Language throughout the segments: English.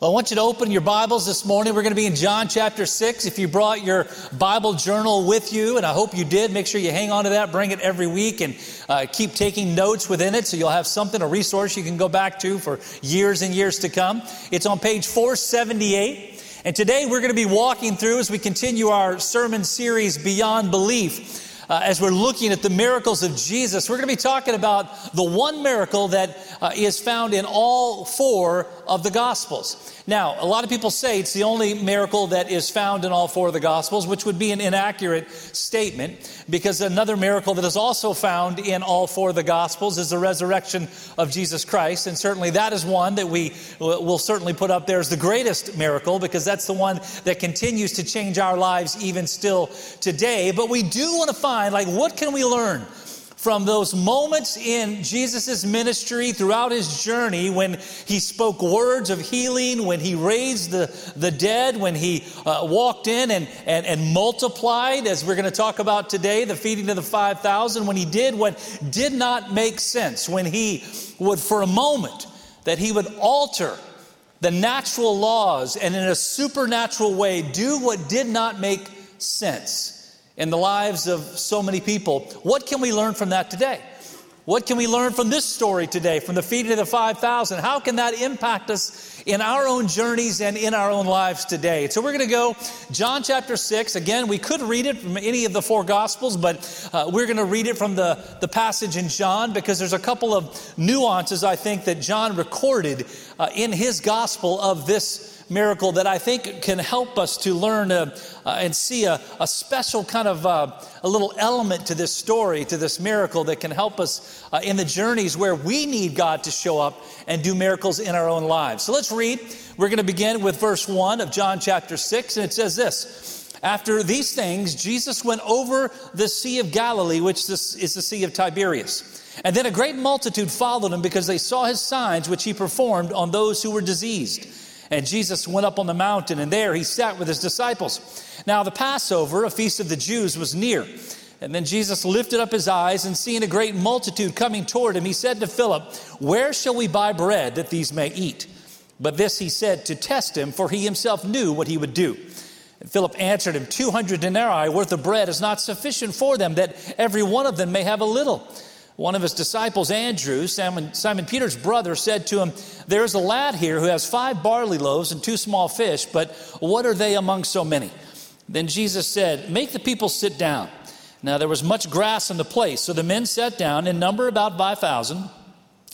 Well, I want you to open your Bibles this morning. We're going to be in John chapter 6. If you brought your Bible journal with you, and I hope you did, make sure you hang on to that, bring it every week, and uh, keep taking notes within it so you'll have something, a resource you can go back to for years and years to come. It's on page 478. And today we're going to be walking through as we continue our sermon series, Beyond Belief uh, as we're looking at the miracles of Jesus, we're going to be talking about the one miracle that uh, is found in all four of the Gospels. Now, a lot of people say it's the only miracle that is found in all four of the Gospels, which would be an inaccurate statement because another miracle that is also found in all four of the Gospels is the resurrection of Jesus Christ. And certainly that is one that we will certainly put up there as the greatest miracle because that's the one that continues to change our lives even still today. But we do want to find, like, what can we learn? From those moments in Jesus' ministry throughout his journey when he spoke words of healing, when he raised the, the dead, when he uh, walked in and, and, and multiplied, as we're going to talk about today, the feeding of the 5,000, when he did what did not make sense, when he would, for a moment, that he would alter the natural laws and in a supernatural way do what did not make sense in the lives of so many people. What can we learn from that today? What can we learn from this story today, from the feeding of the 5,000? How can that impact us in our own journeys and in our own lives today? So we're going to go John chapter 6. Again, we could read it from any of the four Gospels, but uh, we're going to read it from the, the passage in John because there's a couple of nuances, I think, that John recorded uh, in his Gospel of this miracle that I think can help us to learn uh, uh, and see a, a, special kind of uh, a little element to this story, to this miracle that can help us uh, in the journeys where we need God to show up and do miracles in our own lives. So let's read. We're going to begin with verse 1 of John chapter 6, and it says this. After these things, Jesus went over the Sea of Galilee, which is the Sea of Tiberias. And then a great multitude followed him because they saw his signs which he performed on those who were diseased. And Jesus went up on the mountain, and there he sat with his disciples. Now, the Passover, a feast of the Jews, was near. And then Jesus lifted up his eyes, and seeing a great multitude coming toward him, he said to Philip, Where shall we buy bread that these may eat? But this he said to test him, for he himself knew what he would do. And Philip answered him, 200 denarii worth of bread is not sufficient for them, that every one of them may have a little. One of his disciples, Andrew, Simon, Simon Peter's brother, said to him, There is a lad here who has five barley loaves and two small fish, but what are they among so many? Then Jesus said, Make the people sit down. Now there was much grass in the place, so the men sat down, in number about 5,000.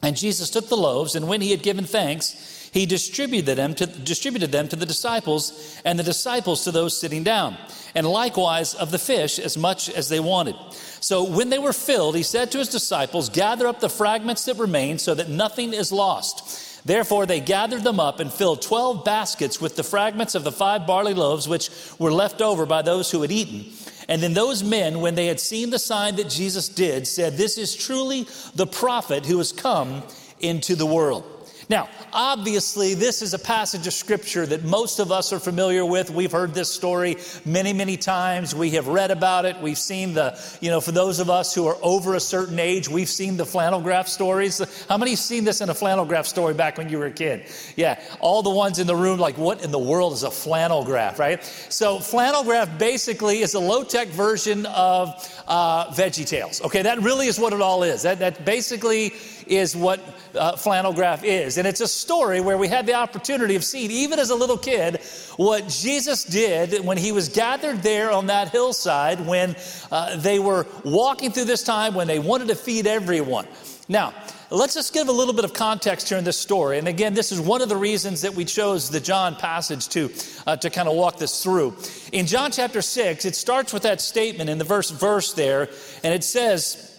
And Jesus took the loaves, and when he had given thanks, he distributed them, to, distributed them to the disciples, and the disciples to those sitting down, and likewise of the fish as much as they wanted. So when they were filled, he said to his disciples, Gather up the fragments that remain so that nothing is lost. Therefore, they gathered them up and filled 12 baskets with the fragments of the five barley loaves which were left over by those who had eaten. And then those men, when they had seen the sign that Jesus did, said, This is truly the prophet who has come into the world. Now, obviously, this is a passage of scripture that most of us are familiar with. We've heard this story many, many times. We have read about it. We've seen the, you know, for those of us who are over a certain age, we've seen the flannel graph stories. How many have seen this in a flannel graph story back when you were a kid? Yeah, all the ones in the room, like, what in the world is a flannel graph, right? So, flannel graph basically is a low tech version of uh, Veggie Tales. Okay, that really is what it all is. That, that basically is what uh, flannel graph is. And it's a story where we had the opportunity of seeing, even as a little kid, what Jesus did when he was gathered there on that hillside when uh, they were walking through this time when they wanted to feed everyone. Now, let's just give a little bit of context here in this story. And again, this is one of the reasons that we chose the John passage to, uh, to kind of walk this through. In John chapter 6, it starts with that statement in the verse, verse there, and it says,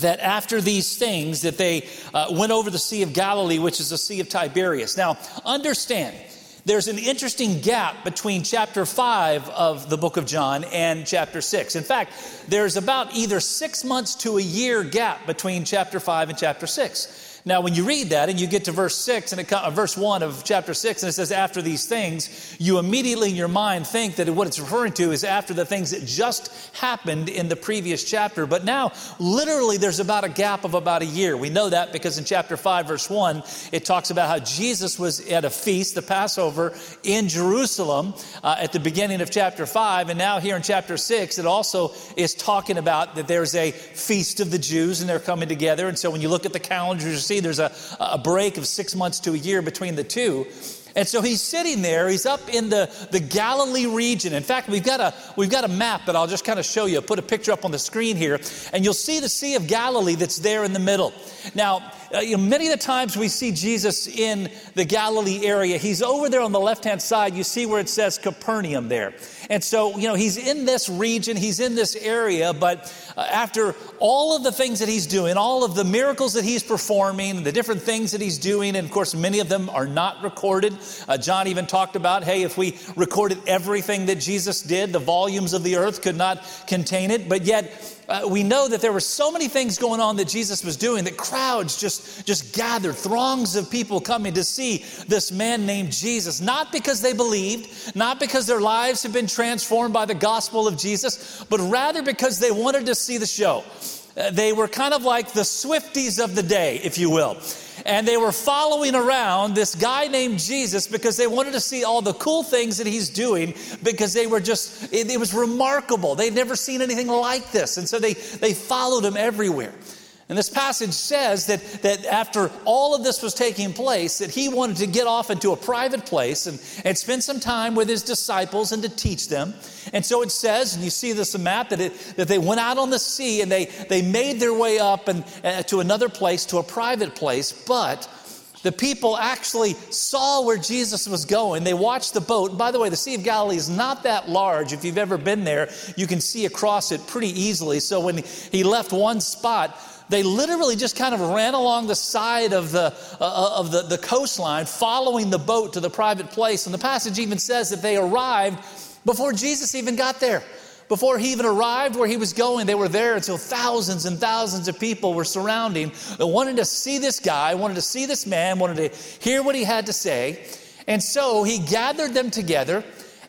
that after these things that they uh, went over the sea of galilee which is the sea of tiberias. Now understand there's an interesting gap between chapter 5 of the book of john and chapter 6 in fact there's about either six months to a year gap between chapter 5 and chapter 6 Now, when you read that and you get to verse 6 and it, uh, verse 1 of chapter 6, and it says, After these things, you immediately in your mind think that what it's referring to is after the things that just happened in the previous chapter. But now, literally, there's about a gap of about a year. We know that because in chapter 5, verse 1, it talks about how Jesus was at a feast, the Passover, in Jerusalem uh, at the beginning of chapter 5. And now, here in chapter 6, it also is talking about that there's a feast of the Jews and they're coming together. And so when you look at the calendar, you see there's a, a break of six months to a year between the two. And so he's sitting there, he's up in the, the Galilee region. In fact, we've got, a, we've got a map that I'll just kind of show you. Put a picture up on the screen here, and you'll see the Sea of Galilee that's there in the middle. Now, uh, you know, many of the times we see Jesus in the Galilee area, he's over there on the left hand side. You see where it says Capernaum there. And so, you know, he's in this region, he's in this area, but uh, after all of the things that he's doing, all of the miracles that he's performing, the different things that he's doing, and of course, many of them are not recorded. Uh, John even talked about, hey, if we recorded everything that Jesus did, the volumes of the earth could not contain it. But yet, uh, we know that there were so many things going on that Jesus was doing that crowds just, just gathered, throngs of people coming to see this man named Jesus, not because they believed, not because their lives had been transformed by the gospel of Jesus, but rather because they wanted to see the show. Uh, they were kind of like the Swifties of the day, if you will and they were following around this guy named Jesus because they wanted to see all the cool things that he's doing because they were just, it, it was remarkable. They'd never seen anything like this. And so they, they followed him everywhere. And this passage says that, that after all of this was taking place, that he wanted to get off into a private place and, and spend some time with his disciples and to teach them. And so it says, and you see this in map, that, it, that they went out on the sea and they, they made their way up and, uh, to another place, to a private place. But the people actually saw where Jesus was going. They watched the boat. And by the way, the Sea of Galilee is not that large. If you've ever been there, you can see across it pretty easily. So when he left one spot, they literally just kind of ran along the side of the, uh, uh, of the, the coastline, following the boat to the private place. And the passage even says that they arrived before Jesus even got there. Before he even arrived where he was going, they were there until thousands and thousands of people were surrounding, wanted to see this guy, wanted to see this man, wanted to hear what he had to say. And so he gathered them together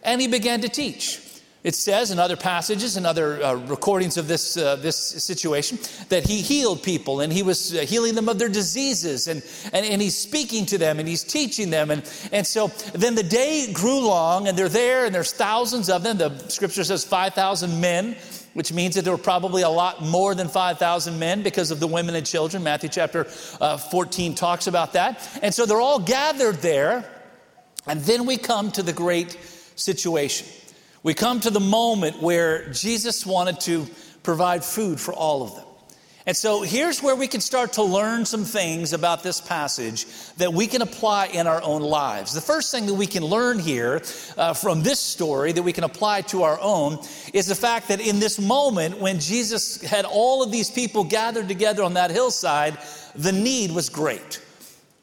and he began to teach. It says in other passages and other uh, recordings of this, uh, this situation that he healed people and he was uh, healing them of their diseases and, and, and he's speaking to them and he's teaching them. And, and so then the day grew long and they're there and there's thousands of them. The scripture says 5,000 men, which means that there were probably a lot more than 5,000 men because of the women and children. Matthew chapter uh, 14 talks about that. And so they're all gathered there. And then we come to the great situation. We come to the moment where Jesus wanted to provide food for all of them. And so here's where we can start to learn some things about this passage that we can apply in our own lives. The first thing that we can learn here uh, from this story that we can apply to our own is the fact that in this moment when Jesus had all of these people gathered together on that hillside, the need was great.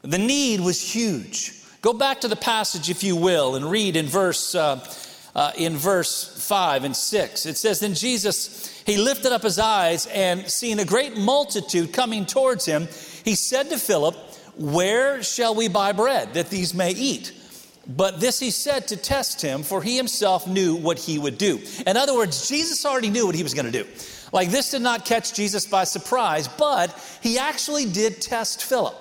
The need was huge. Go back to the passage, if you will, and read in verse. Uh, uh, in verse 5 and 6. It says, Then Jesus, he lifted up his eyes and seeing a great multitude coming towards him, he said to Philip, Where shall we buy bread that these may eat? But this he said to test him, for he himself knew what he would do. In other words, Jesus already knew what he was going to do. Like this did not catch Jesus by surprise, but he actually did test Philip.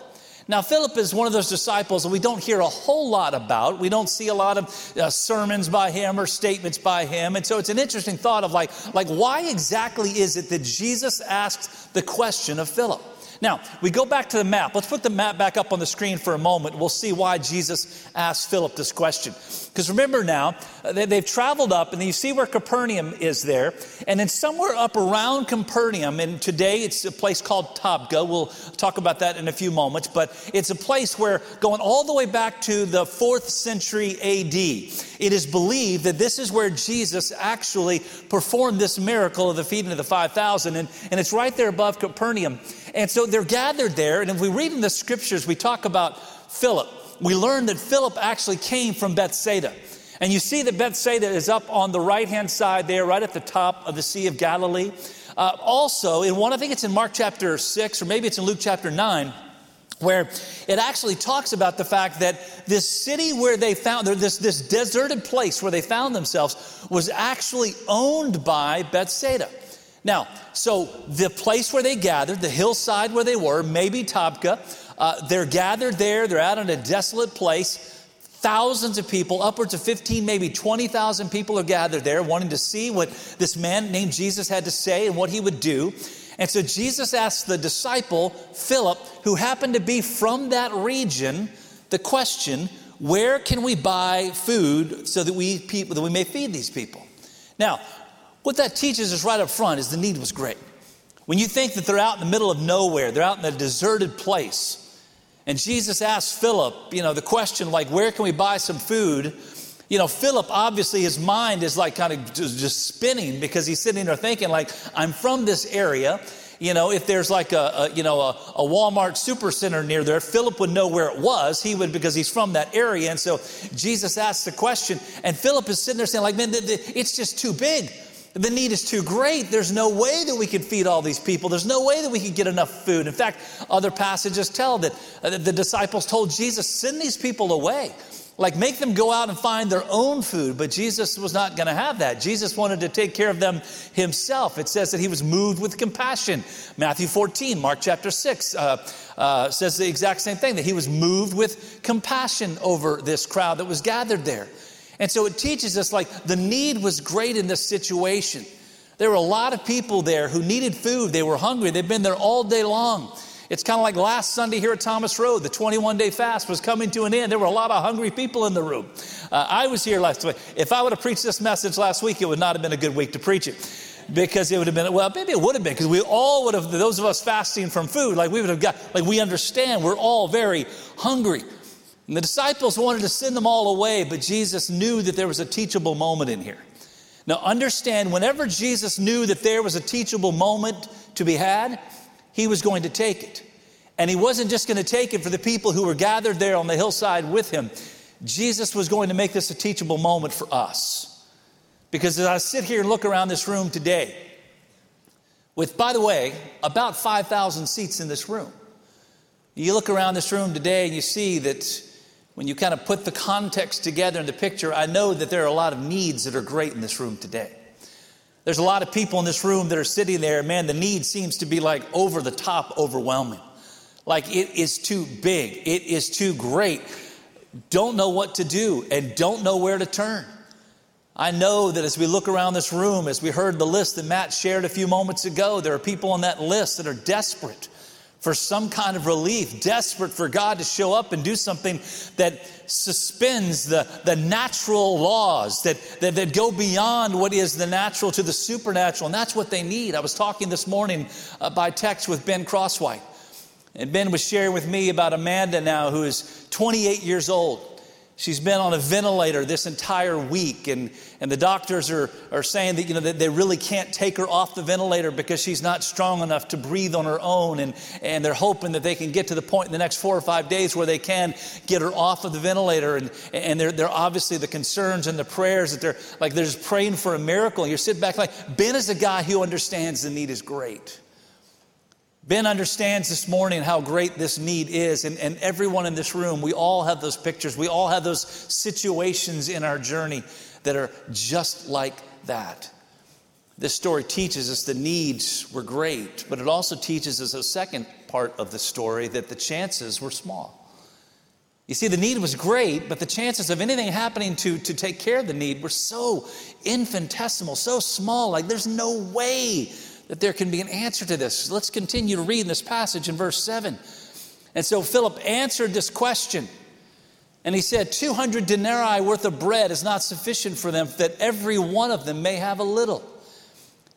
Now, Philip is one of those disciples that we don't hear a whole lot about. We don't see a lot of uh, sermons by him or statements by him. And so it's an interesting thought of like, like, why exactly is it that Jesus asked the question of Philip? Now, we go back to the map. Let's put the map back up on the screen for a moment. We'll see why Jesus asked Philip this question. Because remember now, uh, they've traveled up, and you see where Capernaum is there. And then somewhere up around Capernaum, and today it's a place called Tabgha. We'll talk about that in a few moments. But it's a place where, going all the way back to the fourth century AD, it is believed that this is where Jesus actually performed this miracle of the feeding of the 5,000. And, and it's right there above Capernaum. And so they're gathered there. And if we read in the scriptures, we talk about Philip we learn that Philip actually came from Bethsaida. And you see that Bethsaida is up on the right hand side there, right at the top of the Sea of Galilee. Uh, also, in one, I think it's in Mark chapter 6, or maybe it's in Luke chapter 9, where it actually talks about the fact that this city where they found this, this deserted place where they found themselves was actually owned by Bethsaida. Now, so the place where they gathered, the hillside where they were, maybe Tabgha, uh, they're gathered there, they're out in a desolate place. Thousands of people, upwards of 15, maybe 20,000 people are gathered there wanting to see what this man named Jesus had to say and what he would do. And so Jesus asked the disciple, Philip, who happened to be from that region, the question, where can we buy food so that we, people, that we may feed these people? Now, what that teaches us right up front is the need was great. When you think that they're out in the middle of nowhere, they're out in a deserted place, and Jesus asked Philip, you know, the question like, where can we buy some food? You know, Philip, obviously, his mind is like kind of just, spinning because he's sitting there thinking, like, I'm from this area. You know, if there's like a, a you know a, a, Walmart supercenter near there, Philip would know where it was. He would because he's from that area. And so Jesus asked the question, and Philip is sitting there saying, like, man, it's just too big. The need is too great. There's no way that we could feed all these people. There's no way that we could get enough food. In fact, other passages tell that uh, the disciples told Jesus, send these people away. Like, make them go out and find their own food. But Jesus was not going to have that. Jesus wanted to take care of them himself. It says that he was moved with compassion. Matthew 14, Mark chapter 6 uh, uh, says the exact same thing that he was moved with compassion over this crowd that was gathered there. And so it teaches us like the need was great in this situation. There were a lot of people there who needed food. They were hungry. They've been there all day long. It's kind of like last Sunday here at Thomas Road. The 21 day fast was coming to an end. There were a lot of hungry people in the room. Uh, I was here last week. If I would have preached this message last week, it would not have been a good week to preach it because it would have been, well, maybe it would have been because we all would have, those of us fasting from food, like we would have got, like we understand we're all very hungry. And the disciples wanted to send them all away, but Jesus knew that there was a teachable moment in here. Now, understand, whenever Jesus knew that there was a teachable moment to be had, he was going to take it. And he wasn't just going to take it for the people who were gathered there on the hillside with him. Jesus was going to make this a teachable moment for us. Because as I sit here and look around this room today, with, by the way, about 5,000 seats in this room, you look around this room today and you see that when you kind of put the context together in the picture, I know that there are a lot of needs that are great in this room today. There's a lot of people in this room that are sitting there, man, the need seems to be like over the top overwhelming. Like it is too big, it is too great. Don't know what to do and don't know where to turn. I know that as we look around this room, as we heard the list that Matt shared a few moments ago, there are people on that list that are desperate for some kind of relief, desperate for God to show up and do something that suspends the, the natural laws, that, that, that go beyond what is the natural to the supernatural. And that's what they need. I was talking this morning uh, by text with Ben Crosswhite. And Ben was sharing with me about Amanda now, who is 28 years old. She's been on a ventilator this entire week, and, and the doctors are, are saying that, you know, that they really can't take her off the ventilator because she's not strong enough to breathe on her own. And, and they're hoping that they can get to the point in the next four or five days where they can get her off of the ventilator. And, and they're, they're obviously the concerns and the prayers that they're like, they're just praying for a miracle. And you're sitting back like, Ben is a guy who understands the need is great. Ben understands this morning how great this need is, and, and everyone in this room, we all have those pictures. We all have those situations in our journey that are just like that. This story teaches us the needs were great, but it also teaches us a second part of the story that the chances were small. You see, the need was great, but the chances of anything happening to, to take care of the need were so infinitesimal, so small. Like, there's no way that there can be an answer to this. Let's continue to read in this passage in verse 7. And so Philip answered this question. And he said, 200 denarii worth of bread is not sufficient for them, that every one of them may have a little.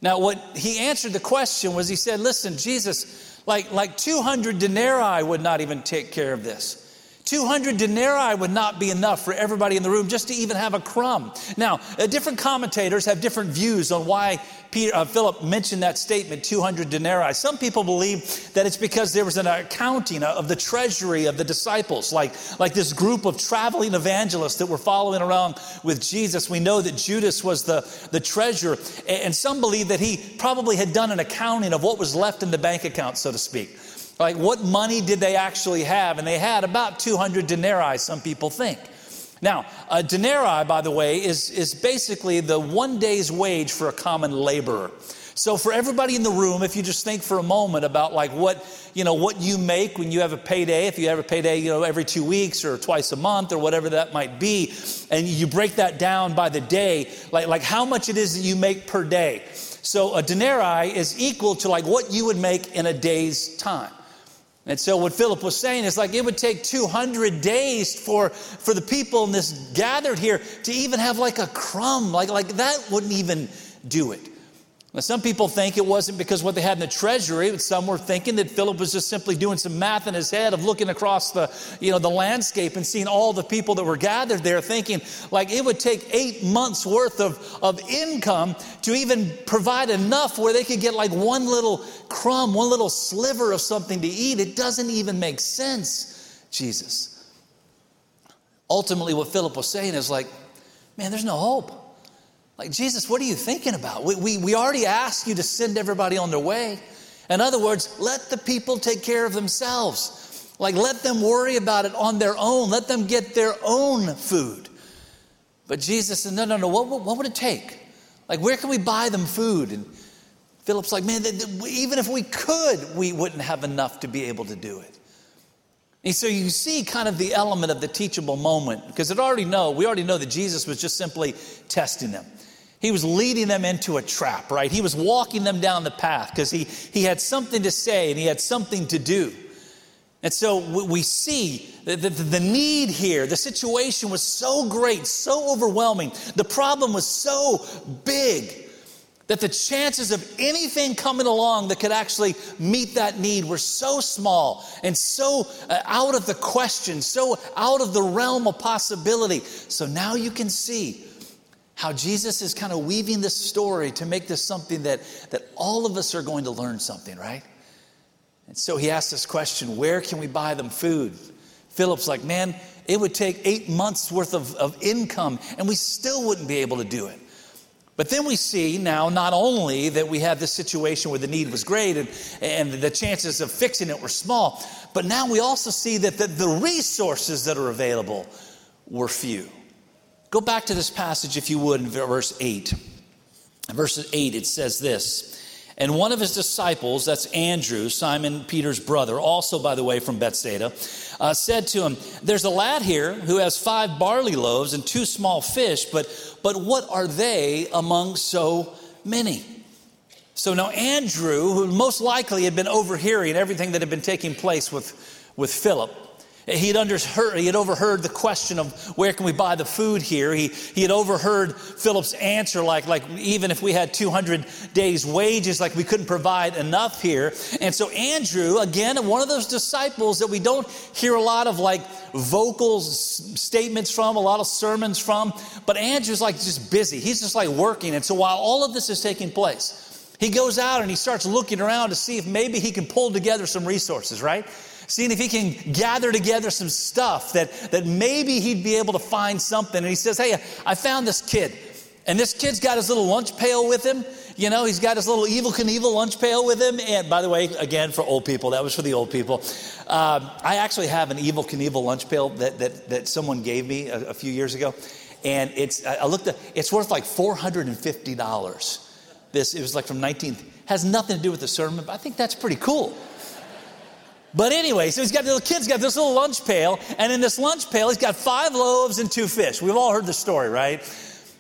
Now, what he answered the question was he said, Listen, Jesus, like, like 200 denarii would not even take care of this. 200 denarii would not be enough for everybody in the room just to even have a crumb. Now, uh, different commentators have different views on why Peter, uh, Philip mentioned that statement, 200 denarii. Some people believe that it's because there was an accounting of the treasury of the disciples, like, like this group of traveling evangelists that were following around with Jesus. We know that Judas was the, the treasurer, and some believe that he probably had done an accounting of what was left in the bank account, so to speak. Like, what money did they actually have? And they had about 200 denarii, some people think. Now, a denarii, by the way, is, is basically the one day's wage for a common laborer. So for everybody in the room, if you just think for a moment about like what, you know, what you make when you have a payday, if you have a payday, you know, every two weeks or twice a month or whatever that might be, and you break that down by the day, like, like how much it is that you make per day. So a denarii is equal to like what you would make in a day's time. And so what Philip was saying is like it would take 200 days for, for the people in this gathered here to even have like a crumb. Like, like that wouldn't even do it. Now, some people think it wasn't because what they had in the treasury, but some were thinking that Philip was just simply doing some math in his head of looking across the, you know, the landscape and seeing all the people that were gathered there, thinking like it would take eight months worth of, of income to even provide enough where they could get like one little crumb, one little sliver of something to eat. It doesn't even make sense, Jesus. Ultimately, what Philip was saying is like, man, there's no hope. Like, Jesus, what are you thinking about? We, we, we already asked you to send everybody on their way. In other words, let the people take care of themselves. Like, let them worry about it on their own. Let them get their own food. But Jesus said, no, no, no, what, what, what would it take? Like, where can we buy them food? And Philip's like, man, even if we could, we wouldn't have enough to be able to do it. And so you see kind of the element of the teachable moment because it already know, we already know that Jesus was just simply testing them. He was leading them into a trap, right? He was walking them down the path because he, he had something to say and he had something to do. And so we see that the need here, the situation was so great, so overwhelming. The problem was so big that the chances of anything coming along that could actually meet that need were so small and so uh, out of the question, so out of the realm of possibility. So now you can see how Jesus is kind of weaving this story to make this something that, that all of us are going to learn something, right? And so he asked this question where can we buy them food? Philip's like, man, it would take eight months worth of, of income and we still wouldn't be able to do it. But then we see now not only that we have this situation where the need was great and, and the chances of fixing it were small, but now we also see that the, the resources that are available were few. Go back to this passage, if you would, in verse 8. In verse 8, it says this And one of his disciples, that's Andrew, Simon Peter's brother, also, by the way, from Bethsaida, uh, said to him, There's a lad here who has five barley loaves and two small fish, but, but what are they among so many? So now, Andrew, who most likely had been overhearing everything that had been taking place with, with Philip, he had, underheard, he had overheard the question of where can we buy the food here. He, he had overheard Philip's answer, like, like even if we had 200 days' wages, like we couldn't provide enough here. And so Andrew, again, one of those disciples that we don't hear a lot of like vocal statements from, a lot of sermons from, but Andrew's like just busy. He's just like working. And so while all of this is taking place, he goes out and he starts looking around to see if maybe he can pull together some resources, right? Seeing if he can gather together some stuff that, that maybe he'd be able to find something. And he says, Hey, I found this kid. And this kid's got his little lunch pail with him. You know, he's got his little Evel Knievel lunch pail with him. And by the way, again, for old people, that was for the old people. Um, I actually have an Evel Knievel lunch pail that, that, that someone gave me a, a few years ago. And it's, I looked at, it's worth like $450. This, it was like from 19, has nothing to do with the sermon, but I think that's pretty cool. But anyway, so he's got the little kid's got this little lunch pail, and in this lunch pail, he's got five loaves and two fish. We've all heard the story, right?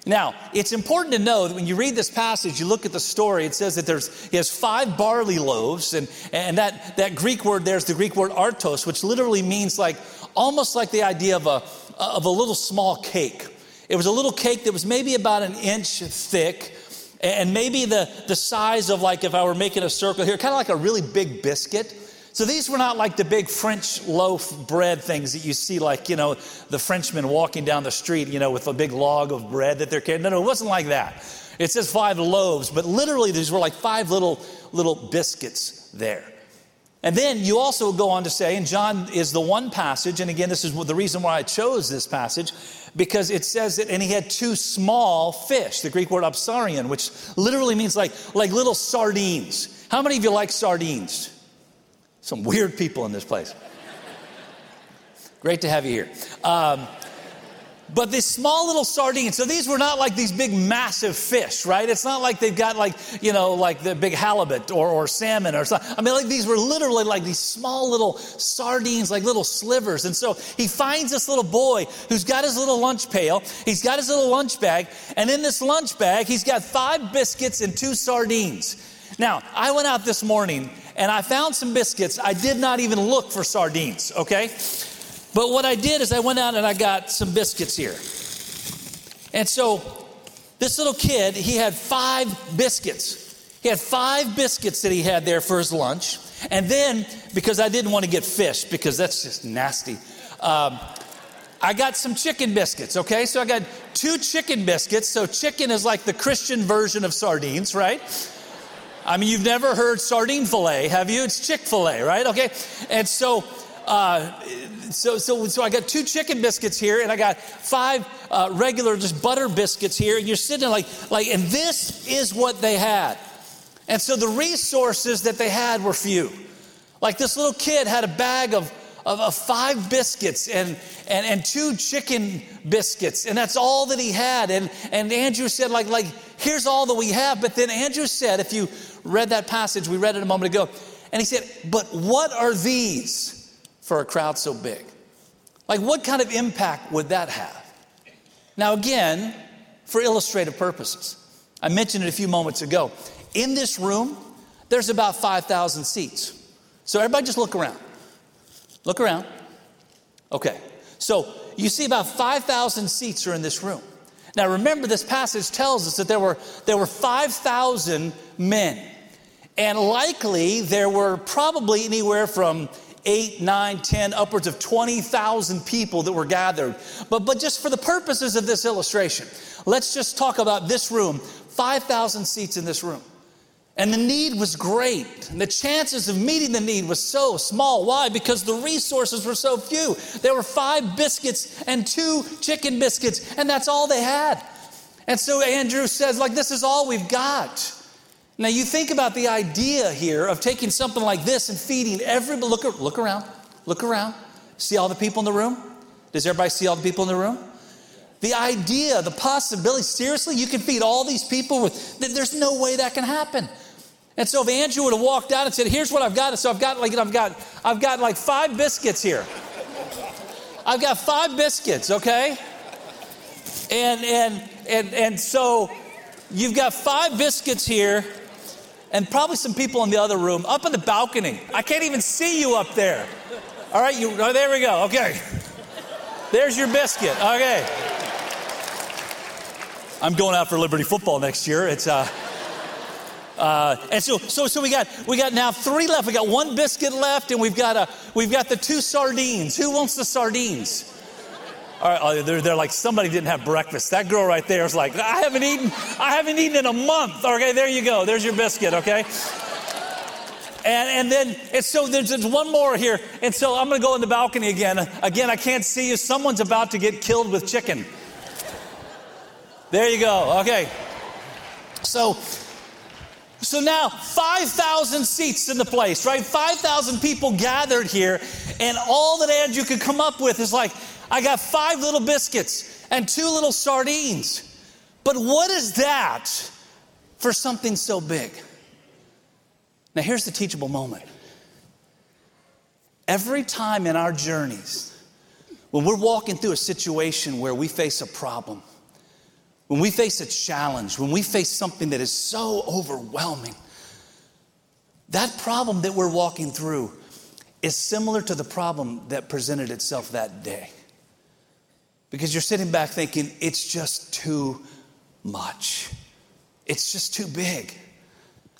Now, it's important to know that when you read this passage, you look at the story, it says that there's he has five barley loaves, and, and that, that Greek word there's the Greek word artos, which literally means like almost like the idea of a of a little small cake. It was a little cake that was maybe about an inch thick, and maybe the, the size of like if I were making a circle here, kind of like a really big biscuit. So these were not like the big French loaf bread things that you see, like, you know, the Frenchmen walking down the street, you know, with a big log of bread that they're carrying. No, no, it wasn't like that. It says five loaves, but literally these were like five little, little biscuits there. And then you also go on to say, and John is the one passage, and again, this is the reason why I chose this passage, because it says that, and he had two small fish, the Greek word opsarion, which literally means like, like little sardines. How many of you like sardines? Some weird people in this place. Great to have you here. Um, but this small little sardines, so these were not like these big massive fish, right? It's not like they've got like, you know, like the big halibut or, or salmon or something. I mean, like these were literally like these small little sardines, like little slivers. And so he finds this little boy who's got his little lunch pail, he's got his little lunch bag, and in this lunch bag, he's got five biscuits and two sardines. Now, I went out this morning and I found some biscuits. I did not even look for sardines, okay? But what I did is I went out and I got some biscuits here. And so this little kid, he had five biscuits. He had five biscuits that he had there for his lunch. And then, because I didn't want to get fish, because that's just nasty, um, I got some chicken biscuits, okay? So I got two chicken biscuits. So chicken is like the Christian version of sardines, right? I mean, you've never heard sardine filet, have you? It's Chick fil A, right? Okay. And so, uh, so, so, so I got two chicken biscuits here, and I got five uh, regular just butter biscuits here, and you're sitting like, like, and this is what they had. And so the resources that they had were few. Like this little kid had a bag of, of, of five biscuits and, and, and two chicken biscuits, and that's all that he had. And, and Andrew said, like, like, here's all that we have. But then Andrew said, if you read that passage, we read it a moment ago, and he said, but what are these? for a crowd so big? Like, what kind of impact would that have? Now, again, for illustrative purposes, I mentioned it a few moments ago. In this room, there's about 5,000 seats. So, everybody just look around. Look around. Okay. So, you see about 5,000 seats are in this room. Now, remember, this passage tells us that there were, there were 5,000 men. And likely there were probably anywhere from eight, nine, ten, upwards of 20,000 people that were gathered. But, but just for the purposes of this illustration, let's just talk about this room 5,000 seats in this room. And the need was great. And the chances of meeting the need was so small. Why? Because the resources were so few. There were five biscuits and two chicken biscuits, and that's all they had. And so Andrew says, like, this is all we've got. Now, you think about the idea here of taking something like this and feeding everybody. look, look around, look around. See all the people in the room? Does everybody see all the people in the room? The idea, the possibility, seriously, you can feed all these people with, there's no way that can happen. And so if Andrew would have walked out and said, here's what I've got, and so I've got like, I've got, I've got like five biscuits here. I've got five biscuits, okay? And, and, and, and so you've got five biscuits here and probably some people in the other room up in the balcony. I can't even see you up there. All right, you, oh, there we go. Okay. There's your biscuit. Okay. I'm going out for Liberty football next year. It's, uh, uh, and so, so, so we got we got now three left. We got one biscuit left, and we've got a we've got the two sardines. Who wants the sardines? All right, oh, they're, they're like somebody didn't have breakfast. That girl right there is like, I haven't eaten, I haven't eaten in a month. Okay, there you go. There's your biscuit. Okay. And, and then, and so there's, there's one more here. And so I'm going to go in the balcony again. Again, I can't see you. Someone's about to get killed with chicken. There you go. Okay. So, so now 5,000 seats in the place, right? 5,000 people gathered here. And all that Andrew could come up with is like, I got five little biscuits and two little sardines. But what is that for something so big? Now, here's the teachable moment. Every time in our journeys, when we're walking through a situation where we face a problem, when we face a challenge, when we face something that is so overwhelming, that problem that we're walking through is similar to the problem that presented itself that day. Because you're sitting back thinking, it's just too much. It's just too big.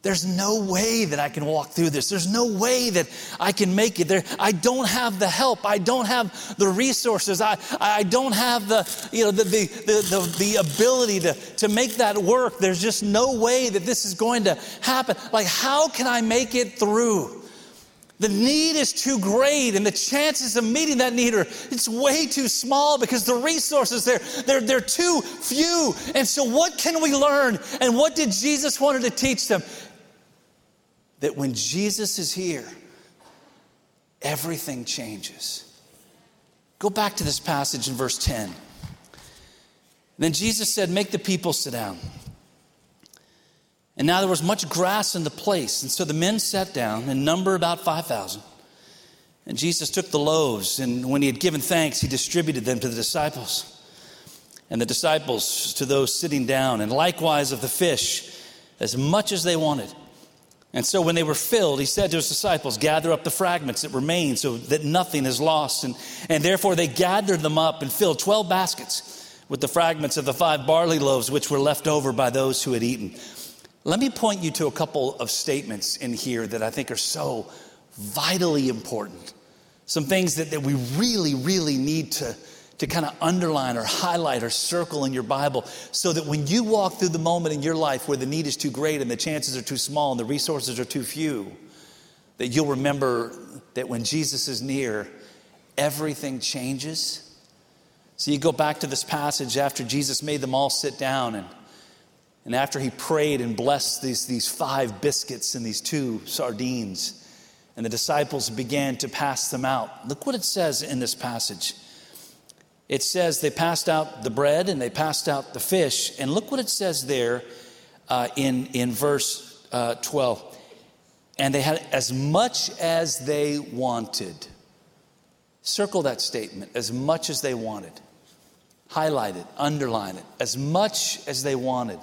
There's no way that I can walk through this. There's no way that I can make it. There, I don't have the help. I don't have the resources. I, I don't have the, you know, the, the, the, the, ability to, to make that work. There's just no way that this is going to happen. Like, how can I make it through? The need is too great, and the chances of meeting that need are it's way too small because the resources there they're, they're too few. And so, what can we learn? And what did Jesus wanted to teach them? That when Jesus is here, everything changes. Go back to this passage in verse 10. Then Jesus said, Make the people sit down. And now there was much grass in the place. And so the men sat down, in number about 5,000. And Jesus took the loaves, and when he had given thanks, he distributed them to the disciples. And the disciples to those sitting down, and likewise of the fish, as much as they wanted. And so when they were filled, he said to his disciples, Gather up the fragments that remain so that nothing is lost. And, and therefore they gathered them up and filled 12 baskets with the fragments of the five barley loaves which were left over by those who had eaten. Let me point you to a couple of statements in here that I think are so vitally important. Some things that, that we really, really need to, to kind of underline or highlight or circle in your Bible so that when you walk through the moment in your life where the need is too great and the chances are too small and the resources are too few, that you'll remember that when Jesus is near, everything changes. So you go back to this passage after Jesus made them all sit down and and after he prayed and blessed these, these five biscuits and these two sardines, and the disciples began to pass them out. Look what it says in this passage. It says they passed out the bread and they passed out the fish. And look what it says there uh, in, in verse uh, 12. And they had as much as they wanted. Circle that statement as much as they wanted. Highlight it, underline it, as much as they wanted.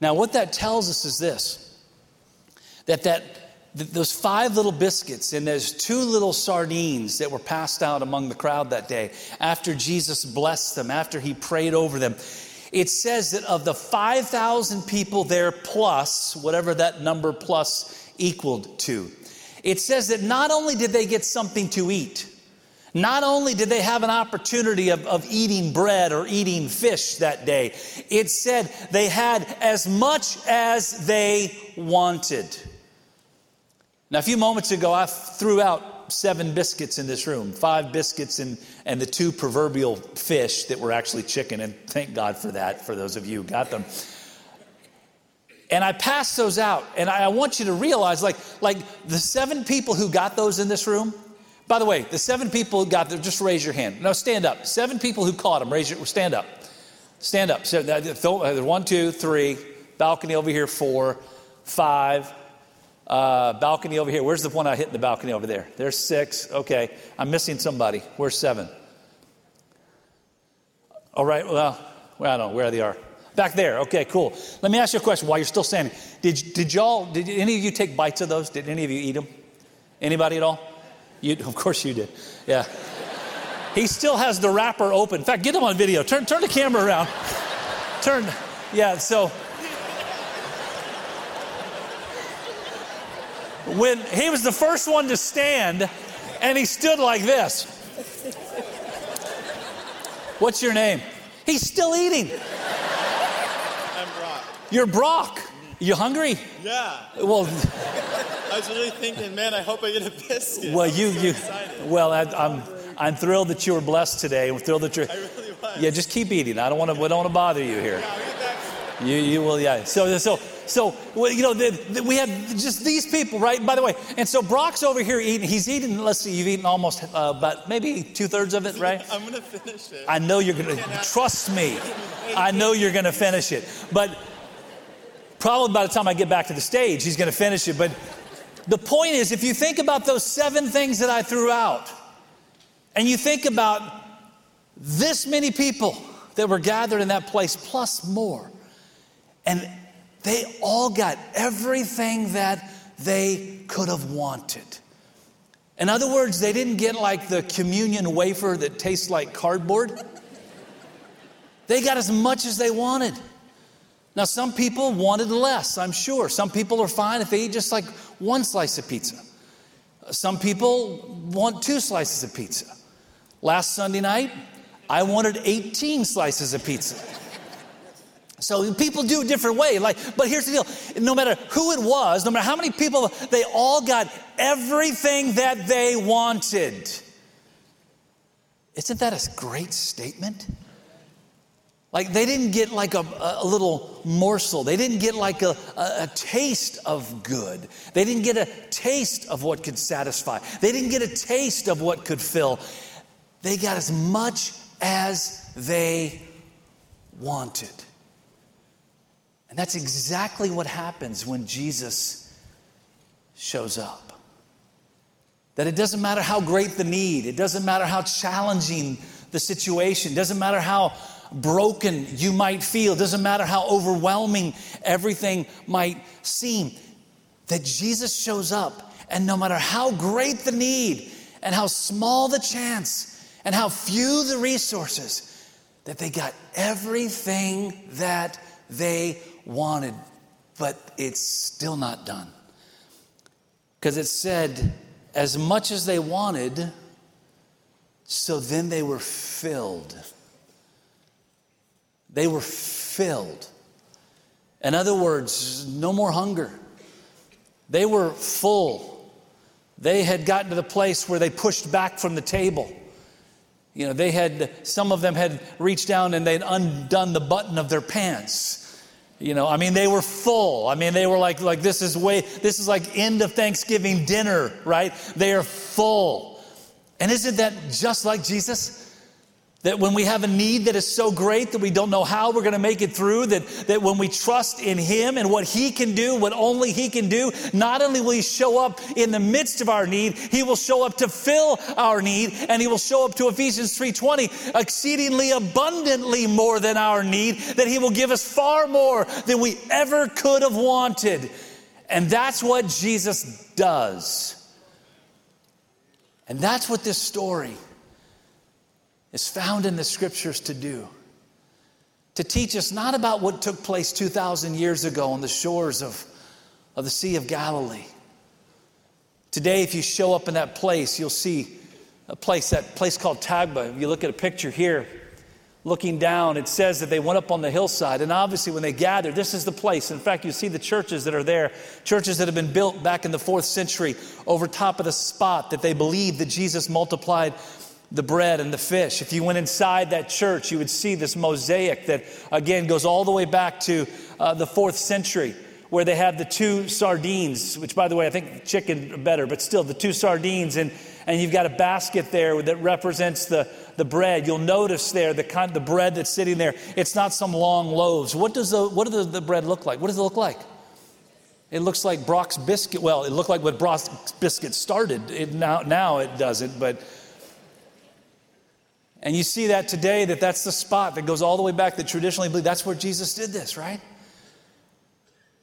Now, what that tells us is this that, that those five little biscuits and those two little sardines that were passed out among the crowd that day after Jesus blessed them, after he prayed over them, it says that of the 5,000 people there plus, whatever that number plus equaled to, it says that not only did they get something to eat, not only did they have an opportunity of, of eating bread or eating fish that day, it said they had as much as they wanted. Now, a few moments ago, I threw out seven biscuits in this room five biscuits and, and the two proverbial fish that were actually chicken, and thank God for that, for those of you who got them. And I passed those out, and I want you to realize like, like the seven people who got those in this room, by the way, the seven people who got there, just raise your hand. No, stand up. Seven people who caught them, raise your, stand up. Stand up. So, uh, one, two, three. Balcony over here, four, five. Uh, balcony over here. Where's the one I hit in the balcony over there? There's six. Okay. I'm missing somebody. Where's seven? All right. Well, well I don't know where they are. Back there. Okay, cool. Let me ask you a question while you're still standing. Did, did y'all, did any of you take bites of those? Did any of you eat them? Anybody at all? You, of course you did. Yeah. he still has the wrapper open. In fact, get him on video. Turn, turn the camera around. turn. Yeah, so when he was the first one to stand and he stood like this. What's your name? He's still eating. I'm Brock. You're Brock. You hungry? Yeah. Well, I was really thinking, man, I hope I get a biscuit. Well, you, so you, excited. well, I, am I'm, I'm thrilled that you were blessed today. I'm thrilled that you're. I really was. Yeah, just keep eating. I don't want to. We don't want to bother you here. Yeah, I'll get back. You, you will, yeah. So, so, so, you know, the, the, we had just these people, right? By the way, and so Brock's over here eating. He's eating. Let's see, you've eaten almost uh, about maybe two thirds of it, right? I'm gonna finish it. I know you're gonna. Trust me, I know you're gonna finish it. But probably by the time I get back to the stage, he's gonna finish it. But the point is, if you think about those seven things that I threw out, and you think about this many people that were gathered in that place, plus more, and they all got everything that they could have wanted. In other words, they didn't get like the communion wafer that tastes like cardboard. They got as much as they wanted. Now, some people wanted less, I'm sure. Some people are fine if they eat just like one slice of pizza. Some people want two slices of pizza. Last Sunday night, I wanted 18 slices of pizza. So people do a different way. Like, but here's the deal: no matter who it was, no matter how many people, they all got everything that they wanted. Isn't that a great statement? Like they didn't get like a, a little morsel. They didn't get like a, a, a taste of good. They didn't get a taste of what could satisfy. They didn't get a taste of what could fill. They got as much as they wanted. And that's exactly what happens when Jesus shows up. That it doesn't matter how great the need, it doesn't matter how challenging the situation, it doesn't matter how broken you might feel, it doesn't matter how overwhelming everything might seem, that Jesus shows up, and no matter how great the need and how small the chance and how few the resources, that they got everything that they wanted, but it's still not done. Because it said, as much as they wanted, so then they were filled. They were filled. In other words, no more hunger. They were full. They had gotten to the place where they pushed back from the table. You know, they had, some of them had reached down and they'd undone the button of their pants. You know, I mean, they were full. I mean, they were like, like this is way, this is like end of Thanksgiving dinner, right? They are full. And isn't that just like Jesus? That when we have a need that is so great that we don't know how we're going to make it through, that, that when we trust in Him and what He can do, what only He can do, not only will He show up in the midst of our need, He will show up to fill our need, and He will show up to Ephesians 3.20, exceedingly abundantly more than our need, that He will give us far more than we ever could have wanted. And that's what Jesus does. And that's what this story is found in the scriptures to do. To teach us not about what took place 2,000 years ago on the shores of, of the Sea of Galilee. Today, if you show up in that place, you'll see a place, that place called Tabgha. If you look at a picture here, looking down, it says that they went up on the hillside. And obviously, when they gathered, this is the place. In fact, you see the churches that are there, churches that have been built back in the fourth century over top of the spot that they believed that Jesus multiplied the bread and the fish. If you went inside that church, you would see this mosaic that, again, goes all the way back to uh, the fourth century, where they have the two sardines, which, by the way, I think chicken better, but still the two sardines, and, and you've got a basket there that represents the, the bread. You'll notice there the, kind, the bread that's sitting there. It's not some long loaves. What does the, what does the bread look like? What does it look like? It looks like Brock's biscuit. Well, it looked like what Brock's biscuit started. It, now, now it doesn't, but and you see that today, that that's the spot that goes all the way back that traditionally believe that's where Jesus did this, right?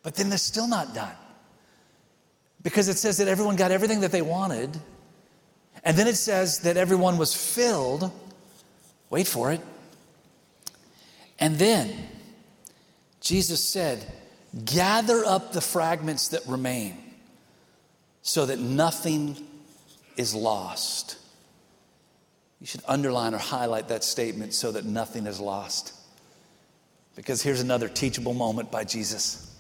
But then it's still not done. Because it says that everyone got everything that they wanted. And then it says that everyone was filled. Wait for it. And then Jesus said, Gather up the fragments that remain so that nothing is lost. You should underline or highlight that statement so that nothing is lost. Because here's another teachable moment by Jesus.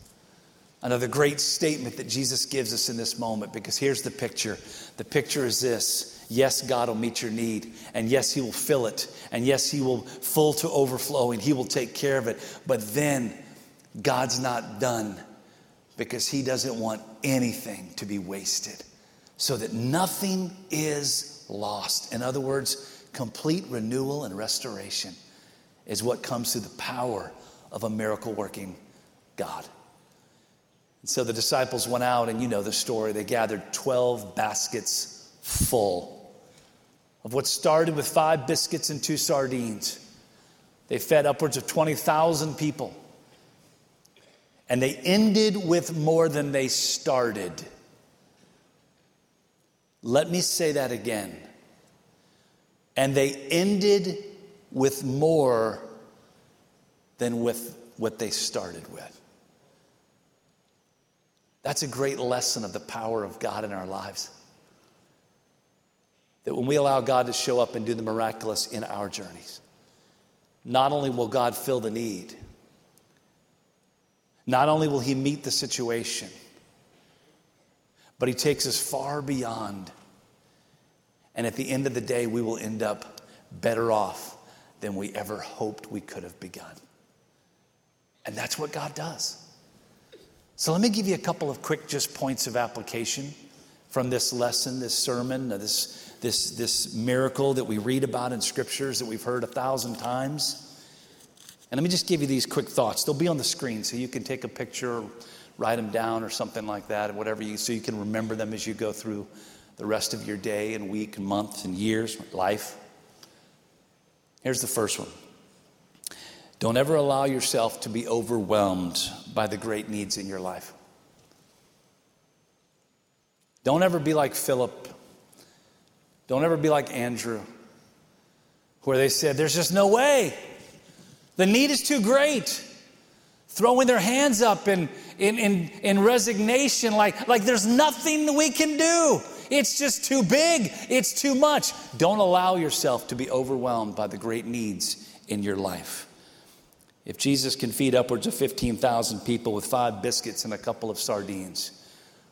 Another great statement that Jesus gives us in this moment, because here's the picture. The picture is this yes, God will meet your need, and yes, He will fill it, and yes, He will full to overflowing, He will take care of it. But then God's not done because He doesn't want anything to be wasted, so that nothing is lost. In other words, complete renewal and restoration is what comes through the power of a miracle working God. And so the disciples went out, and you know the story. They gathered 12 baskets full of what started with five biscuits and two sardines. They fed upwards of 20,000 people. And they ended with more than they started. Let me say that again. And they ended with more than with what they started with. That's a great lesson of the power of God in our lives. That when we allow God to show up and do the miraculous in our journeys, not only will God fill the need, not only will He meet the situation, but He takes us far beyond and at the end of the day, we will end up better off than we ever hoped we could have begun. And that's what God does. So let me give you a couple of quick just points of application from this lesson, this sermon, this, this, this miracle that we read about in scriptures that we've heard a thousand times. And let me just give you these quick thoughts. They'll be on the screen so you can take a picture, write them down, or something like that, whatever you, so you can remember them as you go through the rest of your day and week and month and years, life. Here's the first one don't ever allow yourself to be overwhelmed by the great needs in your life. Don't ever be like Philip. Don't ever be like Andrew, where they said, There's just no way. The need is too great. Throwing their hands up in, in, in, in resignation, like, like there's nothing we can do. It's just too big. It's too much. Don't allow yourself to be overwhelmed by the great needs in your life. If Jesus can feed upwards of 15,000 people with five biscuits and a couple of sardines,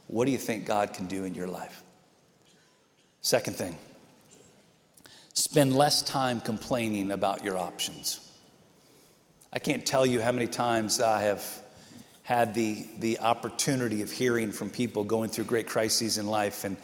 what do you think God can do in your life? Second thing, spend less time complaining about your options. I can't tell you how many times I have had the, the opportunity of hearing from people going through great crises in life and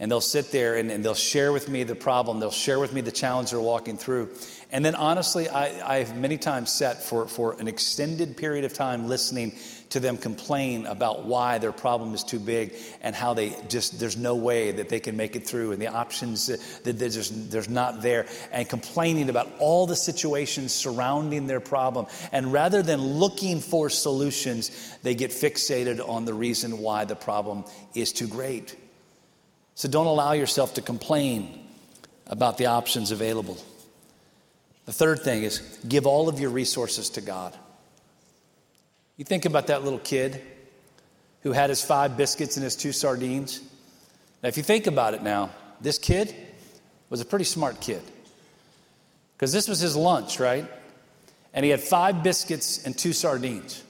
and they'll sit there and, and, they'll share with me the problem they'll share with me the challenge they're walking through and then honestly, I, I've many times sat for, for an extended period of time listening to them complain about why their problem is too big and how they just, there's no way that they can make it through and the options that there's, just, there's not there and complaining about all the situations surrounding their problem. And rather than looking for solutions, they get fixated on the reason why the problem is too great. So don't allow yourself to complain about the options available. The third thing is give all of your resources to God. You think about that little kid who had his five biscuits and his two sardines. Now, if you think about it now, this kid was a pretty smart kid because this was his lunch, right? And he had five biscuits and two sardines.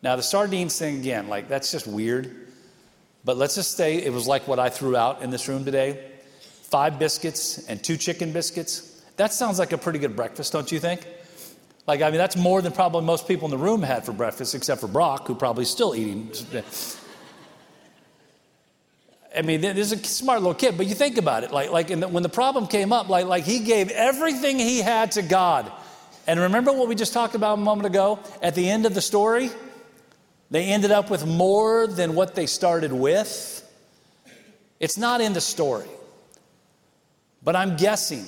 Now, the sardines thing, again, like that's just weird. But let's just say it was like what I threw out in this room today five biscuits and two chicken biscuits. That sounds like a pretty good breakfast, don't you think? Like, I mean, that's more than probably most people in the room had for breakfast, except for Brock, who probably still eating. I mean, this is a smart little kid, but you think about it. Like, like the, when the problem came up, like, like he gave everything he had to God. And remember what we just talked about a moment ago? At the end of the story, they ended up with more than what they started with. It's not in the story. But I'm guessing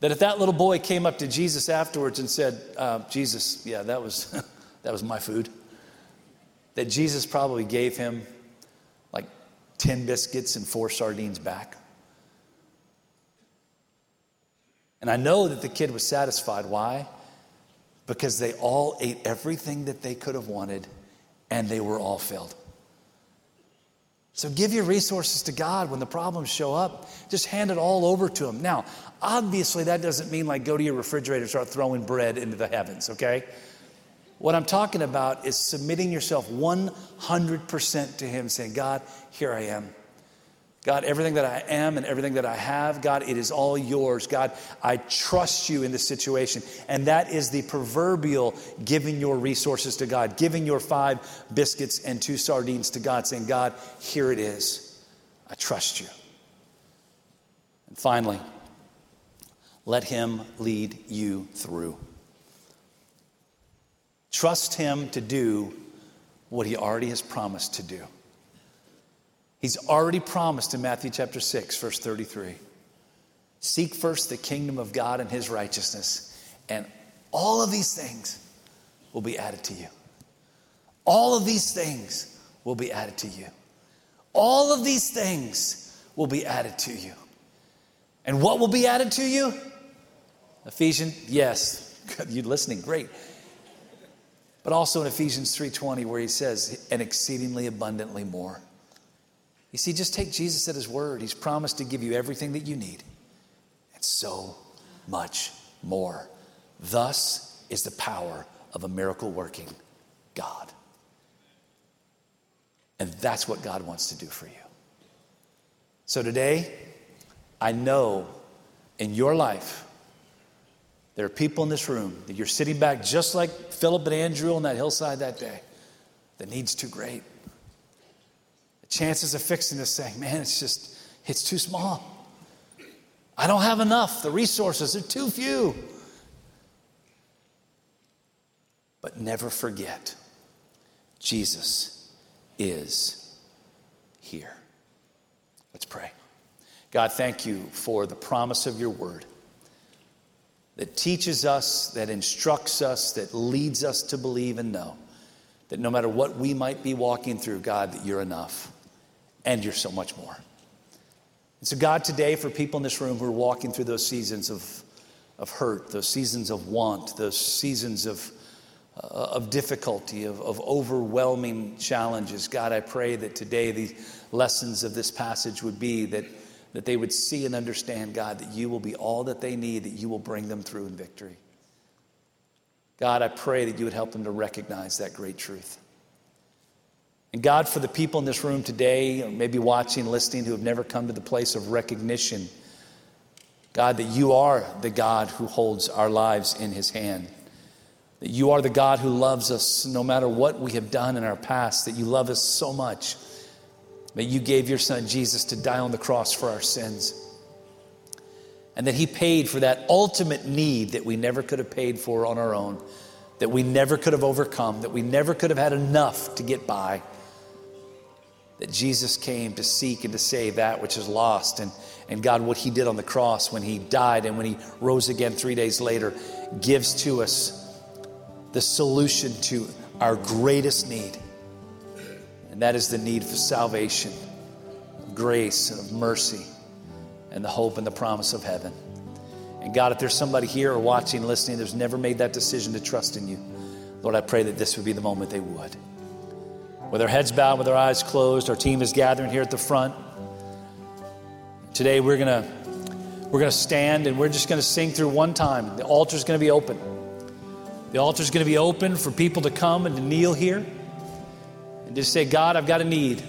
that if that little boy came up to Jesus afterwards and said, uh, Jesus, yeah, that was, that was my food, that Jesus probably gave him like 10 biscuits and four sardines back. And I know that the kid was satisfied. Why? Because they all ate everything that they could have wanted and they were all filled. So give your resources to God when the problems show up. Just hand it all over to Him. Now, obviously, that doesn't mean like go to your refrigerator and start throwing bread into the heavens, okay? What I'm talking about is submitting yourself 100% to Him, saying, God, here I am. God, everything that I am and everything that I have, God, it is all yours. God, I trust you in this situation. And that is the proverbial giving your resources to God, giving your five biscuits and two sardines to God, saying, God, here it is. I trust you. And finally, let Him lead you through. Trust Him to do what He already has promised to do. He's already promised in Matthew chapter 6, verse 33 Seek first the kingdom of God and his righteousness, and all of these things will be added to you. All of these things will be added to you. All of these things will be added to you. And what will be added to you? Ephesians, yes, You're listening, great. But also in Ephesians 3:20 where he says, and exceedingly abundantly more. You see, just take Jesus at his word. He's promised to give you everything that you need and so much more. Thus is the power of a miracle working God. And that's what God wants to do for you. So today, I know in your life, There are people in this room that you're sitting back just like Philip and Andrew on that hillside that day. The need's too great. Chances of fixing this thing. man, it's just, it's too small. I don't have enough. The resources are too few. But never forget, Jesus is here. Let's pray. God, thank you for the promise of your word that teaches us, that instructs us, that leads us to believe and know that no matter what we might be walking through, God, that you're enough and you're so much more. And so, God, today, for people in this room who are walking through those seasons of, of hurt, those seasons of want, those seasons of, uh, of difficulty, of, of overwhelming challenges, God, I pray that today the lessons of this passage would be that that they would see and understand, God, that you will be all that they need, that you will bring them through in victory. God, I pray that you would help them to recognize that great truth. And God, for the people in this room today, maybe watching, listening, who have never come to the place of recognition, God, that you are the God who holds our lives in his hand. That you are the God who loves us no matter what we have done in our past, that you love us so much that you gave your son Jesus to die on the cross for our sins. And that he paid for that ultimate need that we never could have paid for on our own, that we never could have overcome, that we never could have had enough to get by. That Jesus came to seek and to save that which is lost. And, and God, what he did on the cross when he died and when he rose again three days later gives to us the solution to our greatest need and that is the need for salvation, of grace, and of mercy, and the hope and the promise of heaven. And God, if there's somebody here or watching, listening, that's never made that decision to trust in you, Lord, I pray that this would be the moment they would. With our heads bowed, with our eyes closed, our team is gathering here at the front. Today we're gonna we're gonna stand and we're just gonna sing through one time. The altar's gonna be open. The altar's gonna be open for people to come and to kneel here and just say, God, I've got a need.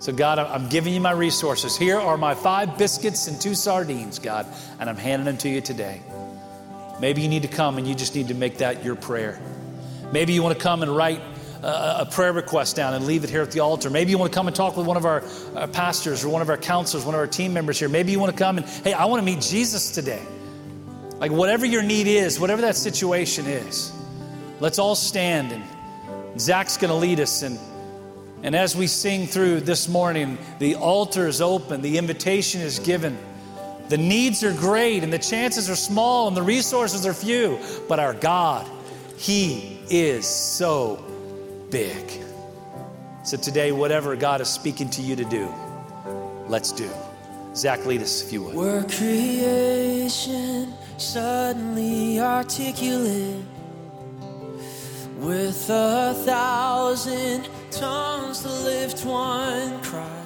So, God, I'm giving you my resources. Here are my five biscuits and two sardines, God, and I'm handing them to you today. Maybe you need to come and you just need to make that your prayer. Maybe you want to come and write a prayer request down and leave it here at the altar. Maybe you want to come and talk with one of our uh, pastors or one of our counselors, one of our team members here. Maybe you want to come and, hey, I want to meet Jesus today. Like, whatever your need is, whatever that situation is, let's all stand and Zach's going to lead us and and as we sing through this morning, the altar is open, the invitation is given. The needs are great, and the chances are small, and the resources are few. But our God, He is so big. So today, whatever God is speaking to you to do, let's do. Zach, lead us if you would. We're creation suddenly articulate with a thousand tongues to lift one cry.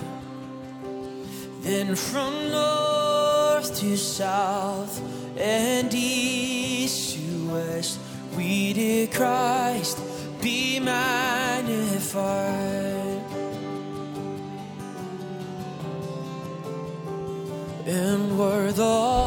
Then from north to south and east to west, we did Christ be magnified. And were the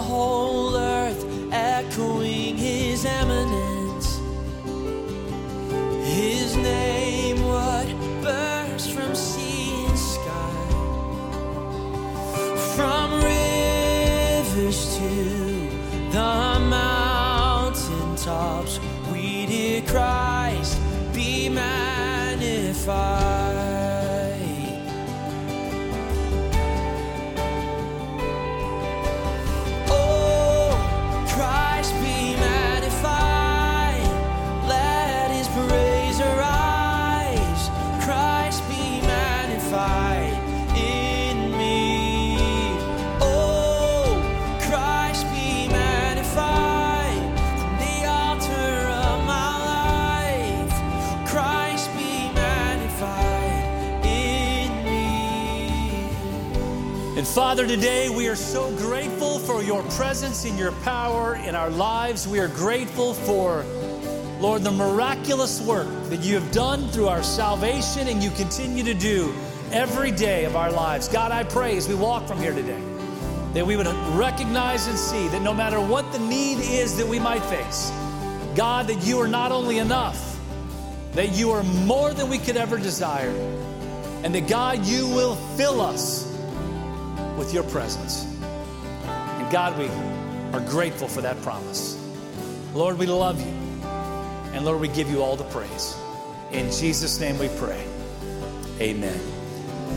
Father, today we are so grateful for your presence and your power in our lives. We are grateful for, Lord, the miraculous work that you have done through our salvation and you continue to do every day of our lives. God, I pray as we walk from here today that we would recognize and see that no matter what the need is that we might face, God, that you are not only enough, that you are more than we could ever desire, and that God, you will fill us with your presence. And God, we are grateful for that promise. Lord, we love you. And Lord, we give you all the praise. In Jesus' name we pray. Amen.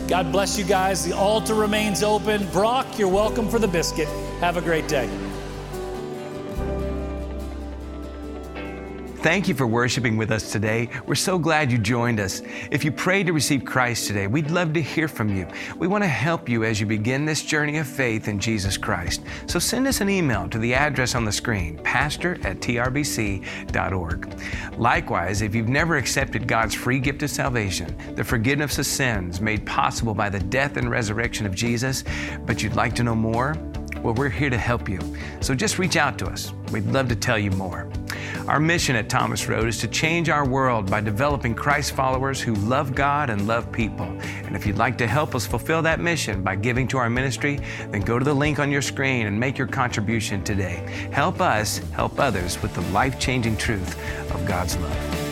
God bless you guys. The altar remains open. Brock, you're welcome for the biscuit. Have a great day. Thank you for worshiping with us today. We're so glad you joined us. If you prayed to receive Christ today, we'd love to hear from you. We want to help you as you begin this journey of faith in Jesus Christ. So send us an email to the address on the screen, pastor at trbc.org. Likewise, if you've never accepted God's free gift of salvation, the forgiveness of sins made possible by the death and resurrection of Jesus, but you'd like to know more, well, we're here to help you. So just reach out to us. We'd love to tell you more. Our mission at Thomas Road is to change our world by developing Christ followers who love God and love people. And if you'd like to help us fulfill that mission by giving to our ministry, then go to the link on your screen and make your contribution today. Help us help others with the life changing truth of God's love.